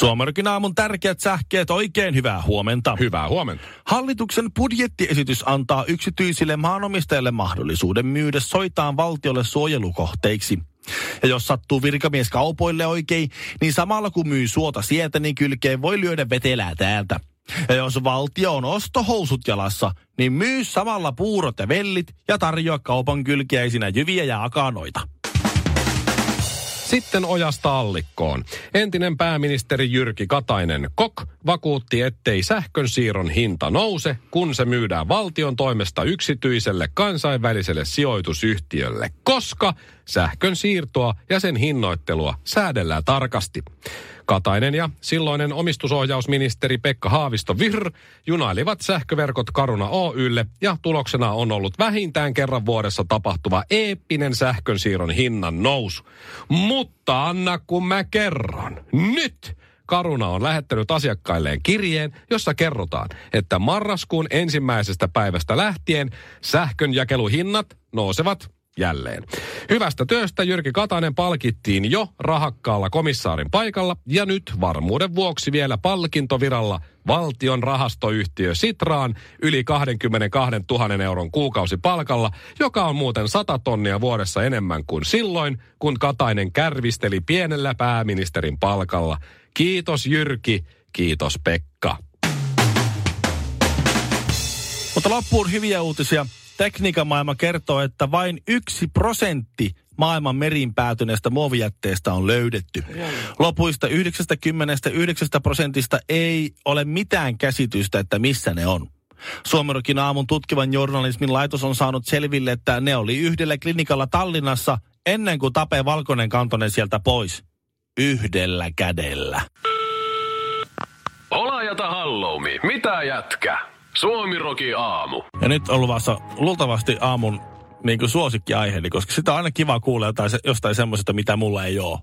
Suomarokin aamun tärkeät sähkeet, oikein hyvää huomenta. Hyvää huomenta. Hallituksen budjettiesitys antaa yksityisille maanomistajille mahdollisuuden myydä soitaan valtiolle suojelukohteiksi. Ja jos sattuu virkamies kaupoille oikein, niin samalla kun myy suota sieltä, niin kylkeen voi lyödä vetelää täältä. Ja jos valtio on ostohousut jalassa, niin myy samalla puurot ja vellit ja tarjoa kaupan kylkiäisinä jyviä ja akanoita. Sitten ojasta allikkoon. Entinen pääministeri Jyrki Katainen Kok vakuutti, ettei sähkön siirron hinta nouse, kun se myydään valtion toimesta yksityiselle kansainväliselle sijoitusyhtiölle, koska sähkön siirtoa ja sen hinnoittelua säädellään tarkasti. Katainen ja silloinen omistusohjausministeri Pekka Haavisto Virr junailivat sähköverkot Karuna Oylle ja tuloksena on ollut vähintään kerran vuodessa tapahtuva eeppinen sähkönsiirron hinnan nousu. Mutta Anna, kun mä kerron. Nyt Karuna on lähettänyt asiakkailleen kirjeen, jossa kerrotaan, että marraskuun ensimmäisestä päivästä lähtien sähkön jakeluhinnat nousevat jälleen. Hyvästä työstä Jyrki Katainen palkittiin jo rahakkaalla komissaarin paikalla ja nyt varmuuden vuoksi vielä palkintoviralla valtion rahastoyhtiö Sitraan yli 22 000 euron kuukausipalkalla, joka on muuten 100 tonnia vuodessa enemmän kuin silloin, kun Katainen kärvisteli pienellä pääministerin palkalla. Kiitos Jyrki, kiitos Pekka. Mutta loppuun hyviä uutisia. Tekniikan maailma kertoo, että vain yksi prosentti maailman meriin päätyneestä muovijätteestä on löydetty. Lopuista 99 prosentista ei ole mitään käsitystä, että missä ne on. Suomerokin aamun tutkivan journalismin laitos on saanut selville, että ne oli yhdellä klinikalla Tallinnassa ennen kuin Tape Valkonen kantoi ne sieltä pois. Yhdellä kädellä. Olajata halloumi, mitä jätkä? Suomiroki aamu. Ja nyt on luvassa luultavasti aamun niin kuin suosikkiaiheeni, koska sitä on aina kiva kuulla jotain, se- jostain semmoisesta, mitä mulla ei ole.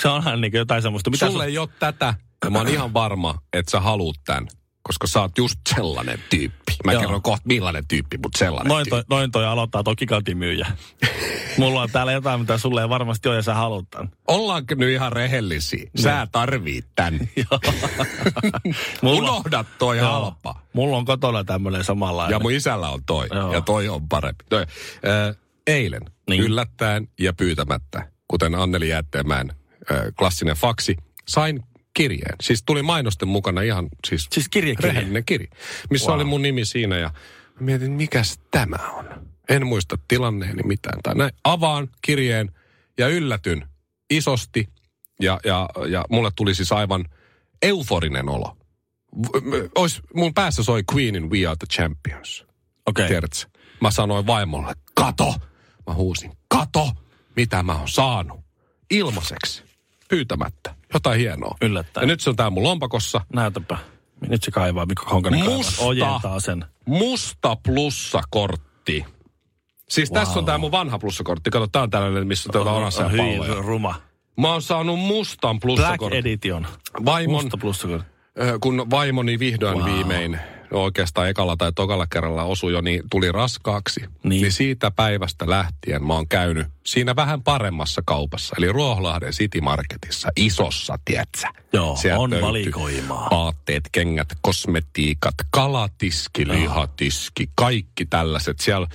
Se on aina niin jotain semmoista, mitä Sulle ei ole tätä, ja mä oon ihan varma, että sä haluut tän, koska sä oot just sellainen tyyppi. Mä Joo. kerron kohta millainen tyyppi, mutta sellainen Noin tyyppi. toi, noin toi aloittaa toi gigantimyyjä. Mulla on täällä jotain, mitä sulle ei varmasti ole ja sä haluat tämän. Ollaanko nyt ihan rehellisiä? Sä tarvit tän. Mulla, Unohda toi Joo. halpa. mulla on kotona tämmöinen samanlainen. Ja mun isällä on toi. Joo. Ja toi on parempi. Toi. Äh, eilen Niin. niin. yllättäen ja pyytämättä, kuten Anneli Jäätteenmäen äh, klassinen faksi, sain kirjeen. Siis tuli mainosten mukana ihan siis, Siis kirjekirja? rehellinen kirja, missä Wow. oli mun nimi siinä ja mietin, mikäs tämä on. En muista tilanneeni mitään. Tai näin. Avaan kirjeen ja yllätyn isosti ja, ja, ja mulle tuli siis aivan euforinen olo. Ois, mun päässä soi Queenin We Are the Champions. Okei. Okay. Tiedätkö? Mä sanoin vaimolle, kato! Mä huusin, kato! Mitä mä oon saanut? Ilmaiseksi. Pyytämättä. Jotain hienoa. Yllättäen. Ja nyt se on tää mun lompakossa. Näytäpä. Nyt se kaivaa, Mikko Honkanen. Musta. Ojentaa sen. Musta plussakortti. Siis wow. tässä on tää mun vanha plussakortti. Kato, tää on tällainen, missä on onassa ja hyvin palloja. ruma. Mä oon saanut mustan Black plussakortin. Edition. Vaimon, Musta plussakortti. Kun vaimoni vihdoin Wow. viimein, oikeastaan ekalla tai tokalla kerralla osui jo, niin tuli raskaaksi. Niin. Niin. siitä päivästä lähtien mä oon käynyt siinä vähän paremmassa kaupassa, eli Ruoholahden City Marketissa, isossa, tietsä. Joo, on löytyy valikoimaa. Vaatteet, kengät, kosmetiikat, kalatiski, lihatiski, kaikki tällaiset. Siellä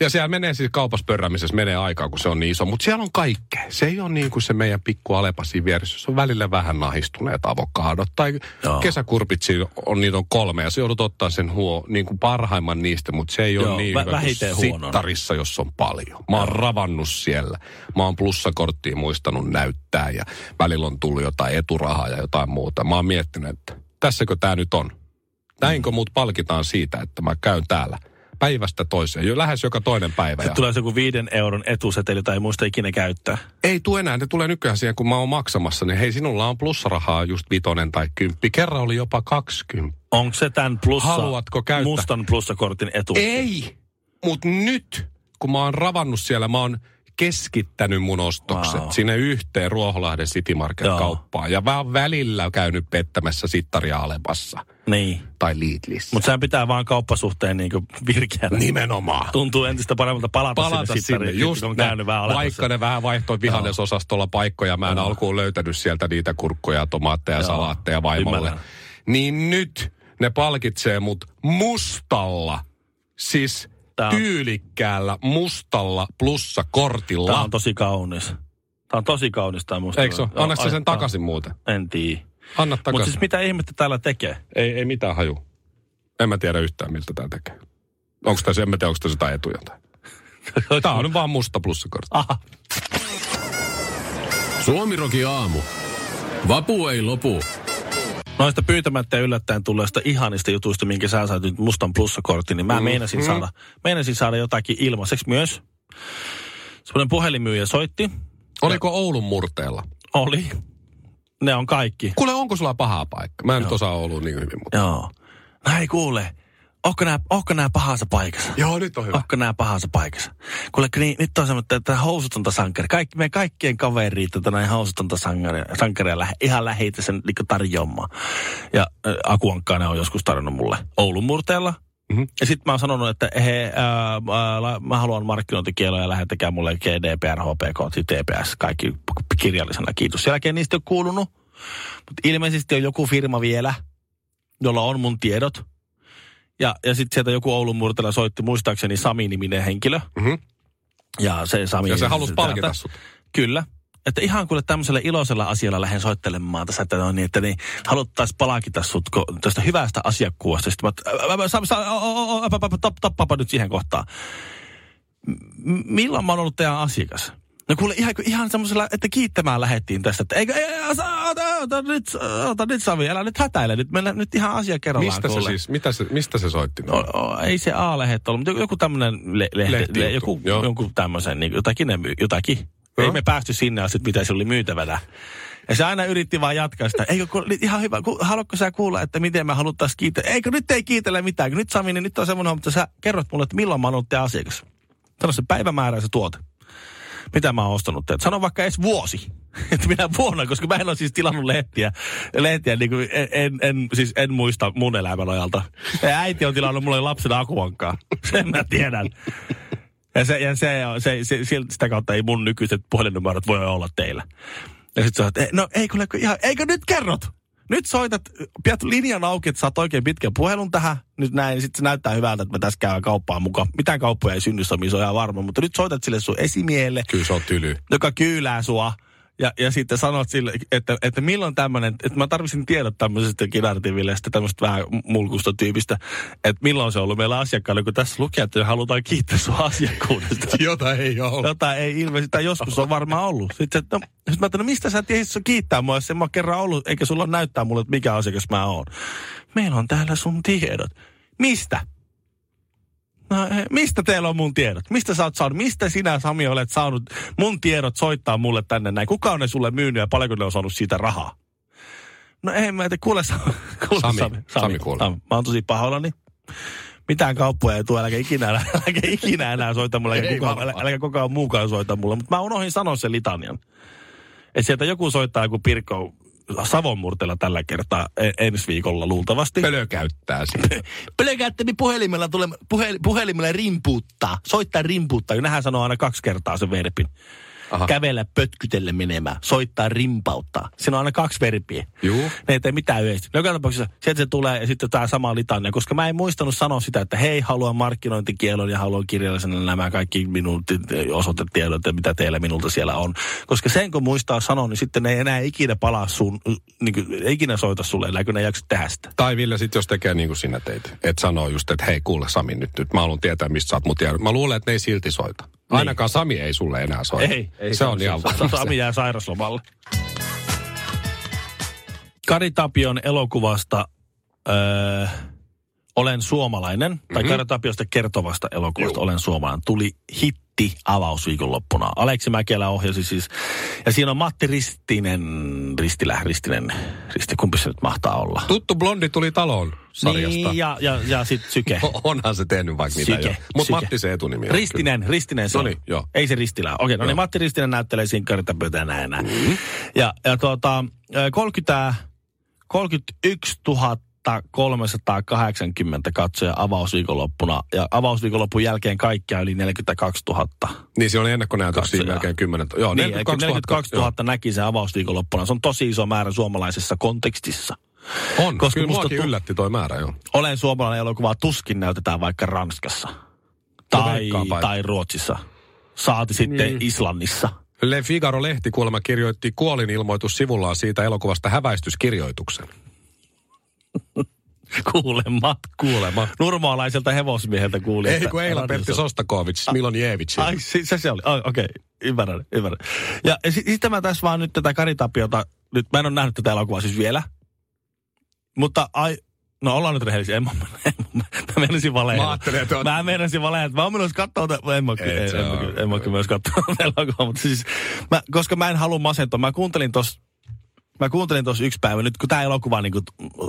ja siellä menee siis kaupassa pörräämisessä menee aikaa, kun se on niin iso. Mutta siellä on kaikkea. Se ei ole niin kuin se meidän pikku Alepa siinä vieressä. Se on välillä vähän nahistuneet avokadot. Tai Joo. Joo. kesäkurpitsi on, niitä on kolme. Ja se joudut ottaa sen huo, niin kuin parhaimman niistä. Mutta se ei ole Joo, niin vä- hyvä kuin vähiten sittarissa, jos on paljon. Mä oon ravannut siellä. Mä oon plussakorttiin muistanut näyttää. Ja välillä on tullut jotain eturahaa ja jotain muuta. Mä oon miettinyt, että tässäkö tämä nyt on. Näinkö muut palkitaan siitä, että mä käyn täällä päivästä toiseen, jo lähes joka toinen päivä. Ja Tulee se joku viiden euron etuseteli, jota ei muista ikinä käyttää. ei tule enää, ne tulee nykyään siihen, kun mä oon maksamassa, niin hei, sinulla on plussarahaa just vitonen tai kymppi. Kerran oli jopa 20. Onko se tämän plussa, Haluatko käyttää? mustan plussakortin etu? Ei, mutta nyt, kun mä oon ravannut siellä, mä oon keskittänyt mun ostokset Wow. sinne yhteen Ruoholahden City Market-kauppaan. Ja vähän välillä käynyt pettämässä sittaria Alepassa Niin. tai Lidlissä. Mutta sehän pitää vaan kauppasuhteen niinku virkeänä. Nimenomaan. Tuntuu entistä paremmalta palata, palata sinne, sinne, sittariin, just on käynyt vähän Vaikka olemassa. ne vähän vaihtoi vihannesosastolla paikkoja, mä en alkuun löytänyt sieltä niitä kurkkuja, tomaatteja, Joo. salaatteja vaimolle. Ymmärrän. Niin nyt ne palkitsee mut mustalla, siis Tää on- tyylikkäällä mustalla plussakortilla. Tämä on tosi kaunis. Tämä on tosi kaunis tämä musta. Eikö se ole? Joo, Annatko sen takaisin muuten? En tiedä. Anna Mutta takaisin. siis mitä ihmettä täällä tekee? Ei, ei mitään haju. En mä tiedä yhtään, miltä tää tekee. Onko tässä, en mä tiedä, onko tässä jotain etuja. tai- Tää on nyt vaan musta plussakortti. Aha. Suomiroki aamu. Vapu ei lopu. Noista pyytämättä ja yllättäen tulleista ihanista jutuista, minkä sä sait nyt mustan plussakortin, niin mä mm, meinasin, saada, meinasin saada jotakin ilmaiseksi myös. Semmoinen puhelinmyyjä soitti. Oliko Oulun murteella? Oli. Ne on kaikki. Kuule, onko sulla paha paikka? Mä en nyt osaa Oulua niin hyvin, mutta... Joo. No hei kuule, onko nää, onko nää pahassa paikassa? Joo, nyt on hyvä. Onko nää pahassa paikassa? Kuule, niin, nyt on semmoinen, että housutonta sankari. Kaikki, meidän kaikkien kaveri, tätä näin housutonta sankaria, sankaria lähe, ihan läheitä sen niin tarjoamaan. Ja äh, Akuankkainen on joskus tarjonnut mulle Oulun murteella. Mhm. Ja sitten mä oon sanonut, että he, ää, ää, mä haluan markkinointikieloja ja lähettäkää mulle GDPR, HPK, TPS, kaikki kirjallisena. Kiitos. Sen jälkeen niistä ei ole kuulunut. Mutta ilmeisesti on joku firma vielä, jolla on mun tiedot. Ja, ja sitten sieltä joku Oulun murteella soitti muistaakseni Sami-niminen henkilö. Mhm. Ja se Sami... Ja se halusi täältä- palkita sut. Kyllä. Että ihan kuule tämmöisellä iloisella asialla lähden soittelemaan tässä, että, no niin, että niin, haluttaisiin palkita sut ko- tästä hyvästä asiakkuudesta. Sitten mä, tappapa nyt siihen kohtaan. M- milloin mä oon ollut teidän asiakas? No kuule ihan, ihan semmoisella, että kiittämään lähettiin tästä, että eikö, ei, ota, ota, nyt, ota nyt Sami, älä nyt hätäile, nyt mennään nyt ihan asia kerrallaan. Mistä se kuule. siis, mitä se, mistä se soitti? O, o, ei se A-lehet ollut, mutta joku, tämmöinen le, lehti, Lehtijuttu, le, joku, joo. jonkun tämmöisen, niin jotakin, jotakin. Joo. Ei me päästy sinne asti, mitä se oli myytävänä. Ja se aina yritti vaan jatkaa sitä. Eikö, ku- ihan hyvä, ku, haluatko sä kuulla, että miten me haluttaisiin kiitellä? Eikö nyt ei kiitellä mitään? Kun Nyt Sami, niin nyt on semmoinen että sä kerrot mulle, että milloin mä oon ollut asiakas. Sano se päivämäärä se tuote. Mitä mä oon ostanut teiltä? Sano vaikka edes vuosi. Että minä vuonna, koska mä en ole siis tilannut lehtiä. Lehtiä niin kuin en, en, siis en muista mun elämän ajalta. Ja äiti on tilannut mulle lapsena akuankkaa. Sen mä tiedän. Ja, se, ja se, se, se, se, sitä kautta ei mun nykyiset puhelinnumerot voi olla teillä. Ja sitten oot, "Eh, no ei kuule, kun ihan, eikö nyt kerrot? Nyt soitat, pidät linjan auki, että saat oikein pitkän puhelun tähän. Nyt näin, sitten se näyttää hyvältä, että me tässä käydään kauppaan mukaan. Mitään kauppoja ei synny, se on ihan varma. Mutta nyt soitat sille sun esimiehelle, Kyllä se on tyly. joka kyylää sua. Ja, ja sitten sanot sille, että, että milloin tämmöinen, että mä tarvitsin tiedot tämmöisestä kinartivillestä, tämmöistä vähän mulkusta tyypistä, että milloin se on ollut meillä asiakkaalla, kun tässä lukee, että halutaan kiittää sua asiakkuudesta. Jota ei ole. Jota ei ilmeisesti, tai joskus on varmaan ollut. Sitten, että, no, sitten mä ajattelin, no mistä sä tiesit sun kiittää mua, jos en mä kerran ollut, eikä sulla näyttää mulle, että mikä asiakas mä oon. Meillä on täällä sun tiedot. Mistä? No, eh, mistä teillä on mun tiedot? Mistä sä oot saanut? Mistä sinä, Sami, olet saanut mun tiedot soittaa mulle tänne näin? Kuka on ne sulle myynyt ja paljonko ne on saanut siitä rahaa? No ei mä, että kuule, Sa- kuule Sami. Sami. Sami kuule. Sami. Mä oon tosi pahoillani. Mitään kauppoja ei tule, äläkä ikinä, äläkä ikinä enää soita mulle, äläkä kukaan, varmaan. älä, äläkä kukaan muukaan soita mulle. Mutta mä unohdin sanoa sen litanian. Että sieltä joku soittaa joku Pirkko Savonmurteella tällä kertaa e- ensi viikolla luultavasti. Pölö käyttää sitä. Pelkättäni puhelimella, tule, puhe, puhelimella rimpuuttaa. Soittaa rimpuuttaa, kun nehän sanoo aina kaksi kertaa sen verbin. Aha. Kävellä pötkytelle menemään, soittaa rimpauttaa. Siinä on aina kaksi verbiä. Juu. Ne ei tee mitään yhdessä. No joka tapauksessa sieltä se tulee ja sitten tämä sama litania, koska mä en muistanut sanoa sitä, että hei, haluan markkinointikielon ja haluan kirjallisena nämä kaikki minun osoitetiedot ja mitä teillä minulta siellä on. Koska sen kun muistaa sanoa, niin sitten ne ei enää ikinä palaa sun, niin kuin, ikinä soita sulle, elää kun ne ei jaksa tehdä sitä. Tai Ville sit jos tekee niin kuin sinä teit. Että sanoo just, että hei kuule Sami nyt, nyt mä haluan tietää mistä sä oot mut jäänyt. Mä luulen, että ne ei silti soita. Ainakaan Sami ei sulle enää soita. Ei, ei se on ihan varma. Sami jää sairaslomalle. Kari Tapion elokuvasta öö, Olen suomalainen, tai Kari Tapiosta kertovasta elokuvasta Olen suomalainen, tuli hitti avausviikonloppuna. Aleksi Mäkelä ohjasi siis. Ja siinä on Matti Ristinen, Ristilä, Ristinen, Risti, kumpi se nyt mahtaa olla? Tuttu blondi tuli taloon sarjasta. Niin, ja, ja, ja sitten Syke. Onhan se tehnyt vaikka mitä Syke, jo. Mutta. Matti se etunimi on Ristinen, Ristinen se No on. niin, joo. Ei se Ristilä. Okei, no niin. Matti Ristinen näyttelee sinkaritapyötä ja näin ja näin. Ja, ja tuota, ö, 30, 31 380 katsoja avausviikonloppuna. Ja avausviikonloppun jälkeen kaikkia yli 42 000. kyllä. Niin se oli ennakkonäytöksiä melkein 10 Joo, Niin, 42 000. 42 000 näki sen avausviikonloppuna. Se on tosi iso määrä suomalaisessa kontekstissa. Joo. On, Koska kyllä musta muakin tu- yllätti toi määrä, joo. Olen suomalainen elokuva tuskin näytetään vaikka Ranskassa. Tai, veikkaanpa, että- tai Ruotsissa. Saati sitten Niin. Islannissa. Le Figaro-lehti kuulemma kirjoitti kuolinilmoitus sivullaan siitä elokuvasta häväistyskirjoituksen. Kuulemma. Kuulemma. Nurmaalaiselta hevosmieheltä kuuli. Ei kun Eila Pertti radiossa- Sostakovic, Milonjevic. Ai, se, se, se oli. Oh, Okei, okay. ymmärrän, ymmärrän. Ja ja si- sitten mä tässä vaan nyt tätä Kari Tapiota, nyt mä en ole nähnyt tätä elokuvaa siis vielä. Mutta ai, no ollaan nyt rehellisiä. En, mä, en, mä, mä menisin valehdella. Mä ajattelin, että oot- Mä menisin valehdella. Mä oon menossa katsoa. En mä, en, mä, kyllä- en mä kyllä myös katsoa elokuvaa. Mutta siis, mä, koska mä en halua masentua. Mä kuuntelin tos Mä kuuntelin tuossa yksi päivä, nyt kun tämä elokuva, niin kun,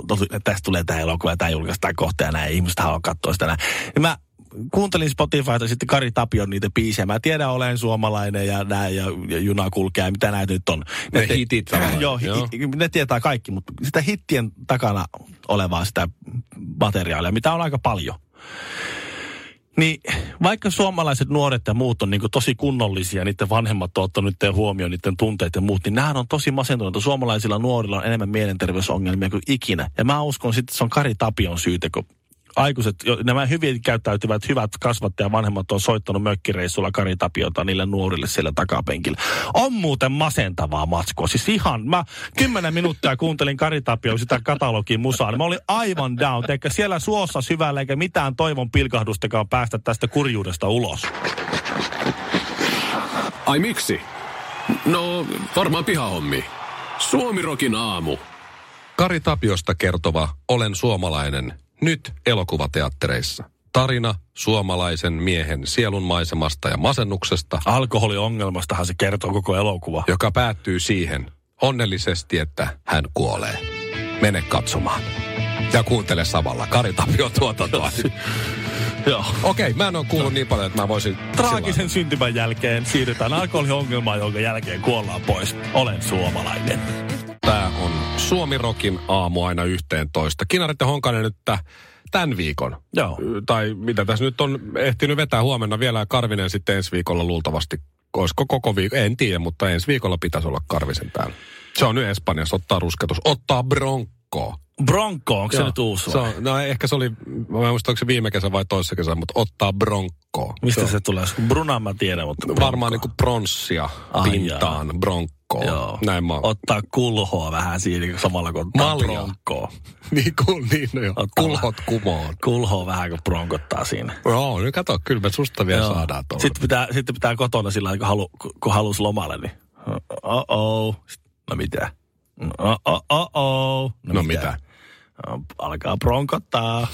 tosi, että tästä tulee tämä elokuva ja tämä julkaistaan kohta ja näin, ihmiset haluaa katsoa sitä näin. Niin mä kuuntelin Spotifyta sitten Kari Tapion niitä biisejä. Mä tiedän, olen suomalainen ja näin, ja, ja juna kulkee, ja mitä näitä nyt on. Ne te- hitit tavallaan, Joo, joo. hi- ne tietää kaikki, mutta sitä hittien takana olevaa sitä materiaalia, mitä on aika paljon. Niin vaikka suomalaiset nuoret ja muut on niin tosi kunnollisia, niiden vanhemmat on ottanut niiden huomioon, niiden tunteet ja muut, niin nämähän on tosi masentuneita. Suomalaisilla nuorilla on enemmän mielenterveysongelmia kuin ikinä. Ja mä uskon sitten, että se on Kari Tapion syytä, kun aikuiset, jo- nämä hyvin käyttäytyvät hyvät kasvattaja vanhemmat on soittanut mökkireissulla Kari Tapiota niille nuorille siellä takapenkillä. On muuten masentavaa matskua. Siis ihan, mä kymmenen minuuttia kuuntelin Kari Tapion sitä katalogin musaa. niin Mä olin aivan down. Eikä siellä suossa syvällä eikä mitään toivon pilkahdustakaan päästä tästä kurjuudesta ulos. Ai miksi? No, varmaan pihahommi. Suomirokin aamu. Kari Tapiosta kertova Olen suomalainen nyt elokuvateattereissa. Tarina suomalaisen miehen sielun maisemasta ja masennuksesta, Alkoholiongelmastahan se kertoo koko elokuva. joka päättyy siihen onnellisesti, että hän kuolee. Mene katsomaan. Ja kuuntele samalla Kari Tapio tuotantoa. Joo. Okei, mä en ole kuullut niin paljon, että mä voisin... Traagisen syntymän jälkeen siirrytään alkoholiongelmaan, jonka jälkeen kuollaan pois. Olen suomalainen. Tämä on Suomi Rokin aamu aina yhteen toista. Kinaret ja Honkanen nyt tä- tämän viikon. Joo. Tai mitä tässä nyt on ehtinyt vetää huomenna vielä ja Karvinen sitten ensi viikolla luultavasti. Olisiko koko viikko? En tiedä, mutta ensi viikolla pitäisi olla Karvisen täällä. Se on nyt Espanjassa, ottaa rusketus. Ottaa Bronco. Bronco, onko se nyt uusi se on, No ehkä se oli, mä en muista onko se viime kesä vai toissa kesä, mutta ottaa Bronco. Mistä on se tulee? Brunan mä tiedän, mutta... Varmaan niinku pronssia Ai pintaan, Bronco. Joo. Näin mä. Ottaa kulhoa vähän siinä samalla kun ottaa Malja. Niin, kun, niin no joo. Ottaa Kulhot kumoon. Kulhoa vähän kun bronkottaa siinä. Joo, nyt kato, kyllä me susta vielä Joo. saadaan tuolla. Sitten pitää, sitten pitää kotona sillä kun, halu, kun halus lomalle, niin oh-oh. No mitä? No oh-oh. No mitä? No, Alkaa bronkottaa.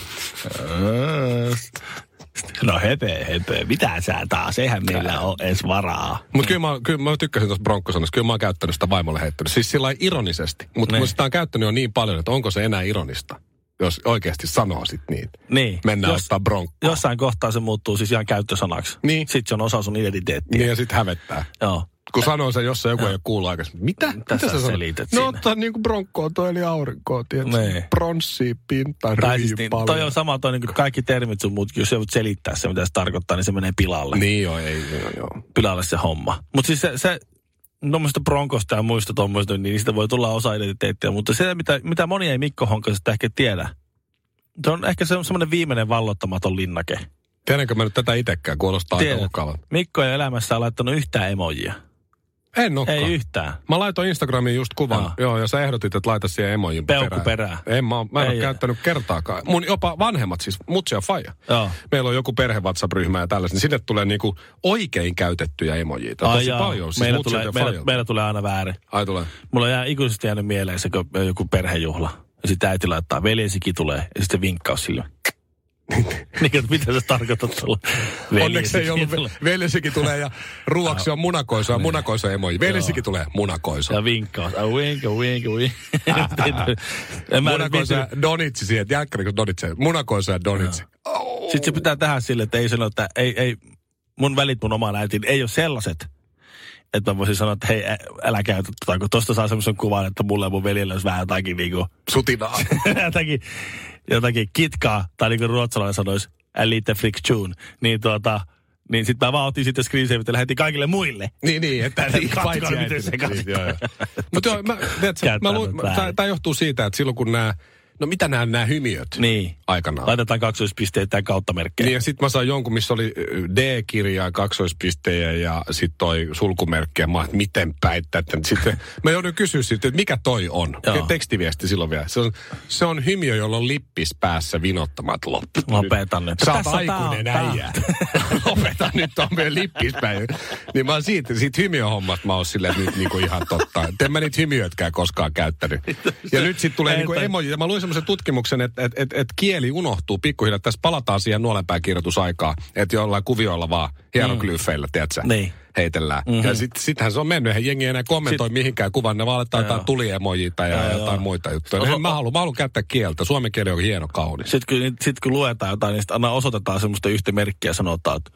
No hepe, hepe. Mitä sä taas? Eihän meillä ole edes varaa. Mutta kyllä, mä, kyllä mä tykkäsin tuosta Broncosanosta. Kyllä mä oon käyttänyt sitä vaimolle heittänyt. Siis sillä ironisesti. Mutta Niin. mä sitä on käyttänyt jo niin paljon, että onko se enää ironista, jos oikeasti sanoo sit niin. Niin. Mennään Jos- ottaa Bronco. Jossain kohtaa se muuttuu siis ihan käyttösanaksi. Niin. Sitten se on osa sun identiteettiä. Niin ja sitten hävettää. Joo. Kun sanoo sen jossain joku ei ole kuullut aikaisemmin. Mitä? Mitä sä sanot? selität No ottaa niinku Broncoa toi eli aurinkoa, tiedätkö? Niin. Pronssia, pinta, Tai siis niin, paljon. toi on sama toi niin kuin kaikki termit sun muut, jos sä voit selittää se, mitä se tarkoittaa, niin se menee pilalle. Niin joo, ei, joo, joo. Pilalle se homma. Mutta siis se, se tuommoista bronkosta ja muista tuommoista, niin niistä voi tulla osa identiteettiä. Mutta se, mitä, mitä moni ei Mikko Honkasesta ehkä tiedä, se on ehkä se on semmoinen viimeinen vallottamaton linnake. Tiedänkö mä nyt tätä itsekään, kuulostaa aika Tiedät. mukavalta. Mikko ei elämässä laittanut yhtään emojia. En olekaan. Ei yhtään. Mä laitoin Instagramiin just kuvan. Joo. Joo, ja sä ehdotit, että laita siihen emojin Peukku perään. En mä, mä en Ei, ole ei. käyttänyt kertaakaan. Mun jopa vanhemmat, siis mutsi ja faija. Joo. Meillä on joku perhe WhatsApp-ryhmä ja tällaista, niin sinne tulee niinku oikein käytettyjä emojiita. Ai Tosi jaa. paljon. Siis meillä, tulee, meillä, meillä tulee aina väärin. Ai tulee. Mulla jää ikuisesti jäänyt mieleen se, joku perhejuhla. Ja sitten äiti laittaa, veljesikin tulee. Ja sitten vinkkaus sille. niin, mitä se tarkoittaa tuolla? Onneksi ei ollut, veljesikin tulee ja ruoksi on munakoisa ja munakoisa emoji. Veljesikin tulee munakoisa. Ja vinkkaa. A wink, a wink, a wink. En mä nyt Munakoisa ja donitsi siihen, jälkkäri donitsi. Munakoisa ja donitsi. Sitten se pitää tehdä sille, että ei sano, että ei, ei, mun välit mun omaan äitiin ei ole sellaiset, että mä voisin sanoa, että hei, älä käytä tota, kun tosta saa semmoisen kuvan, että mulle ja mun veljellä olisi vähän jotakin niinku, Sutinaa. jotakin, jotakin kitkaa, tai niin kuin ruotsalainen sanoisi, a lite friction, niin tuota, niin sitten mä vaan otin sitten screensaverit ja lähetin kaikille muille. Niin, niin, että niin, Katsokaa, miten se katsotaan. Mutta joo, mä, tiedätkö, mä luin, tämä johtuu siitä, että silloin kun nämä, no mitä nämä, nämä hymiöt Niin. aikanaan. Laitetaan kaksoispisteitä ja kautta merkkejä. Niin ja sitten mä sain jonkun, missä oli D-kirjaa, kaksoispistejä ja sitten toi sulkumerkki. Ja mä että miten päittää. Että sitten mä joudun kysyä sitten, että mikä toi on. Joo. Tekstiviesti silloin vielä. Se on, se on hymiö, jolla on lippis päässä vinottamat loppu. Lopeta nyt. Sä oot aikuinen äijä. Lopeta nyt on vielä lippis päin. Niin mä oon siitä, siitä hymiöhommasta mä oon silleen että nyt niinku ihan totta. Et en mä niitä hymiöitkään koskaan käyttänyt. Ja nyt sitten tulee niinku emoji. Ja mä luin semmoisen tutkimuksen, että et, et, et kieli unohtuu pikkuhiljaa. Tässä palataan siihen nuolenpääkirjoitusaikaan, että jollain kuvioilla vaan hieroglyfeillä, tiedätkö? Niin. Heitellään. Mm-hmm. Ja sit, sittenhän se on mennyt, eihän jengi enää kommentoi sit, mihinkään kuvan, ne vaan laittaa jotain tuliemojita ja Joo, jotain joo. muita juttuja. En mä haluan, mä haluan käyttää kieltä. Suomen kieli on hieno, kaunis. Sitten kun, sit kun luetaan jotain, niin sitten aina osoitetaan semmoista yhtä merkkiä ja sanotaan, että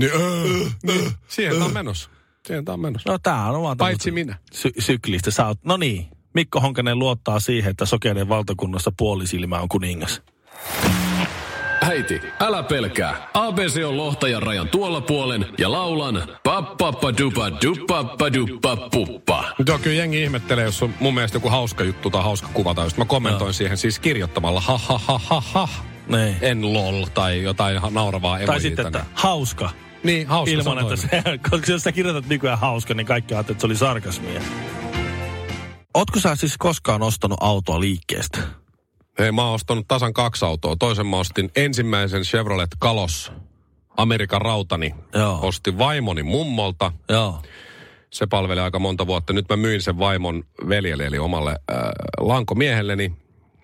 Niin, öö, niin. Siihen tää on menossa. Siihen on menossa. no tää on vaan Paitsi minä. Sy- syklistä. Sä oot, no niin, Mikko Honkanen luottaa siihen, että sokeiden valtakunnassa puolisilmä on kuningas. Äiti, älä pelkää. ABC on lohtajan rajan tuolla puolen ja laulan pappappadupa dupappaduppa puppa. On kyllä jengi ihmettelee, jos on mun mielestä joku hauska juttu tai hauska kuva tai just mä kommentoin Joo. siihen siis kirjoittamalla ha ha ha ha ha. Niin. En lol tai jotain ha- nauravaa Tai emojia sitten, että hauska. Niin, hauska Ilman, että se, koska jos sä kirjoitat nykyään hauska, niin kaikki ajattelee, että se oli sarkasmia. Ootko sä siis koskaan ostanut autoa liikkeestä? Hei, mä oon ostanut tasan kaksi autoa. Toisen mä ostin ensimmäisen Chevrolet Kalos. Amerikan rautani. Joo. Ostin vaimoni mummolta. Joo. Se palveli aika monta vuotta. Nyt mä myin sen vaimon veljelle, eli omalle äh, lankomiehelleni.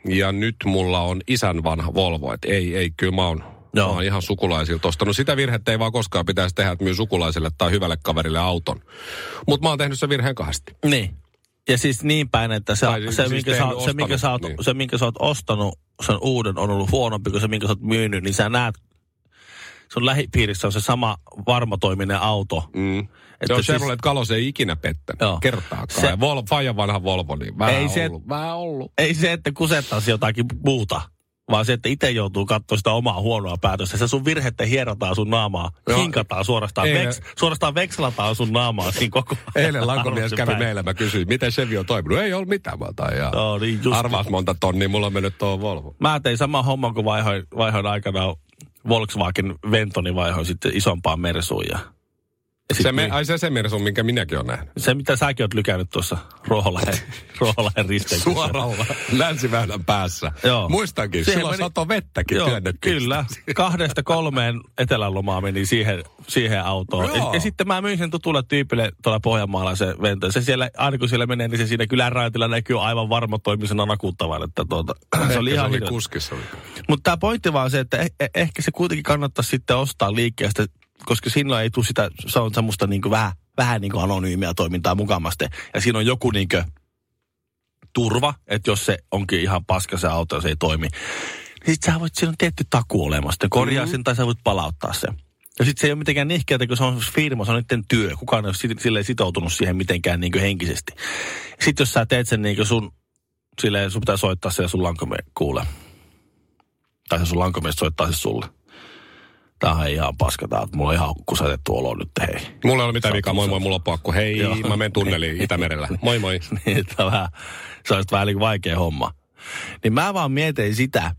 Ja nyt mulla on isän vanha Volvo. Et ei, ei, kyllä mä oon, mä oon ihan sukulaisilta ostanut. Sitä virhettä ei vaan koskaan pitäisi tehdä, että myy sukulaisille tai hyvälle kaverille auton. Mutta mä oon tehnyt sen virheen kahdesti. Niin. Ja siis niin päin, että se, Tai se, siis minkä, sä, se, minkä sä oot, ostanut, niin. se, minkä sä oot ostanut, sen uuden on ollut huonompi kuin se, minkä sä oot myynyt, niin sä näet, sun lähipiirissä on se sama varmatoiminen auto. Mm. Että Että siis- Chevrolet Kalos ei ikinä pettänyt Joo. kertaakaan. Se-. Vol, Fajan vanha Volvo, niin vähän Ei ei se- ollut. Vähän ollut. Ei se, että kusettaisi jotakin muuta, vaan se, että itse joutuu katsoa sitä omaa huonoa päätöstä. Se sun virhettä hierotaan sun naamaa, Joo. hinkataan suorastaan, veks, suorastaan vekslataan sun naamaa siinä koko Eilen lankomies kävi päivän. meillä, mä kysyin, miten Chevy on toiminut. Ei ollut mitään, mä otan ja Joo, niin just. arvaas monta tonnia, mulla on mennyt tuo Volvo. Mä tein sama homma, kun vaihoin, vaihoin aikanaan Volkswagen Ventoni vaihoin sitten isompaan Mersuun. Ja, Se me, niin- ai se se Mersu, minkä minäkin olen nähnyt. se, mitä säkin oot lykännyt tuossa Ruoholahden, Ruoholahden risteyksessä. Suoralla länsiväylän päässä. Joo. Muistankin, Siihen silloin meni- sato vettäkin Joo, kyllä. Kahdesta kolmeen etelälomaa meni siihen, siihen autoon. Ja, Joo. ja, sitten mä myin sen tutulle tyypille tuolla Pohjanmaalla se vento. Se siellä, aina kun siellä menee, niin se siinä kylän raitilla näkyy aivan varma toimisena nakuttavan. Että tuota, se oli ihan se oli kuskissa. Mutta tämä pointti vaan se, että eh- eh- ehkä se kuitenkin kannattaa sitten ostaa liikkeestä, koska silloin ei tule sitä, se on semmoista niinku vähän, vähän niinku anonyymiä toimintaa mukamaste. Ja siinä on joku niinku turva, että jos se onkin ihan paska se auto ja se ei toimi, niin sit sä voit, siinä on tietty taku olemassa. Korjaa Mhm. sen tai sä voit palauttaa sen. Ja sitten se ei ole mitenkään nihkeätä, kun se on firma, se on niiden työ. Kukaan ei ole silleen sitoutunut siihen mitenkään niin henkisesti. Sitten jos sä teet sen niin sun, silleen sun pitää soittaa se ja sun lankome kuulee. Tai se sun lankomies soittaa se sulle. Tää on ihan paska tää, että mulla on ihan kusetettu olo nyt, hei. Mulla ei ole mitään vikaa, moi moi, mulla on pakko. Hei, Joo. mä menen tunneliin Itämerellä. Moi moi. niin, että vähän, se olisi vähän niin vaikea homma. Niin mä vaan mietin sitä,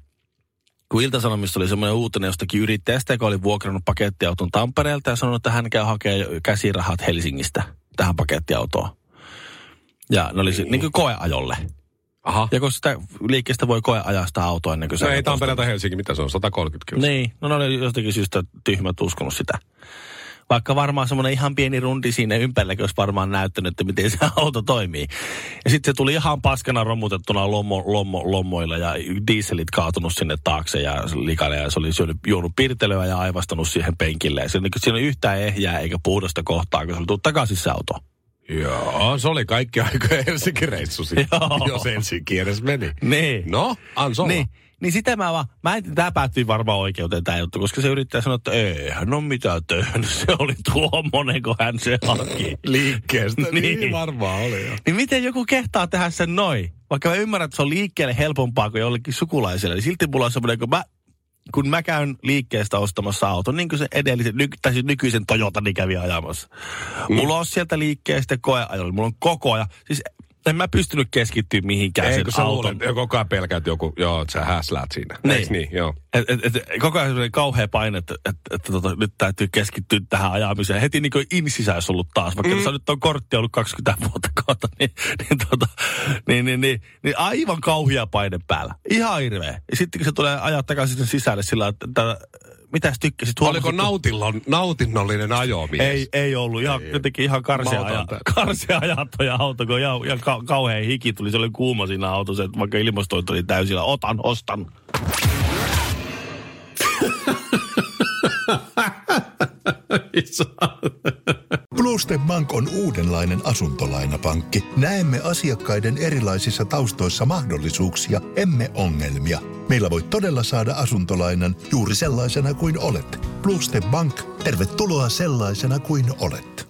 kun Ilta-Sanomissa oli semmoinen uutinen jostakin yrittäjästä, joka oli vuokrannut pakettiauton Tampereelta ja sanonut, että hän käy hakemaan käsirahat Helsingistä tähän pakettiautoon. Ja ne oli niin, niin kuin koeajolle. Aha. Ja kun sitä liikkeestä voi koeajaa sitä autoa ennen kuin No sä ei Tampereelta Helsinki, mitä se on? 130 kyllä. Niin, no ne oli jostakin syystä tyhmät uskonut sitä. Vaikka varmaan semmoinen ihan pieni rundi siinä ympärillä, olisi varmaan näyttänyt, että miten se auto toimii. Ja sitten se tuli ihan paskana romutettuna lommo, lommo, lommoilla ja dieselit kaatunut sinne taakse ja likana ja se oli syönyt, juonut pirtelöä ja aivastanut siihen penkille. Ja se, niin, siinä oli yhtään ehjää eikä puhdasta kohtaa, kun se oli tullut takaisin se auto. Joo, se oli kaikki aika Helsinki-reissu sitten, Joo. jos Helsinki edes meni. Niin. No, anso Niin, niin sitä mä vaan, mä en, tää päättyi varmaan oikeuteen tää juttu, koska se yrittää sanoa, että ei hän ole mitään tehnyt, se oli tuommoinen, kun hän se haki. liikkeestä. niin. Niin. niin varmaan oli jo. Niin miten joku kehtaa tehdä sen noin? Vaikka mä ymmärrän, että se on liikkeelle helpompaa kuin jollekin sukulaiselle, niin silti mulla on semmoinen, kun mä, kun mä käyn liikkeestä ostamassa auton, niin kuin se edellisen, nyky, tai siis nykyisen Toyotani kävi ajamassa. Mm. Mulla on sieltä liikkeestä koeajolla, mulla on koko ajan, siis en mä pystynyt keskittyä mihinkään Ei, sen sä auton. luulet, ja koko ajan pelkäät joku, joo, että sä häsläät siinä. Niin. Eiks niin? Joo. Et, et, et, koko ajan semmoinen kauhea paine, että, et, et, tota, nyt täytyy keskittyä tähän ajamiseen. Heti niin kuin insisäys ollut taas, vaikka mm. nyt on kortti ollut 20 vuotta kautta, niin, niin, tota, niin, niin, niin, niin, aivan kauhea paine päällä. Ihan hirveä. Ja sitten kun se tulee ajaa takaisin sisälle sillä, että, että mitäs tykkäsit? Oliko nautillon, nautinnollinen ajomies? ei, ei ollut. Ihan, jotenkin ihan karsea, aja, karsea ajattoja auto, kun ihan, ihan ka, kauhean hiki tuli. Se oli kuuma siinä autossa, että vaikka ilmastointi oli täysillä. Otan, ostan. Bluestep Bank on uudenlainen asuntolainapankki. Näemme asiakkaiden erilaisissa taustoissa mahdollisuuksia, emme ongelmia. Meillä voi todella saada asuntolainan juuri sellaisena kuin olet. Bluestep Bank, tervetuloa sellaisena kuin olet.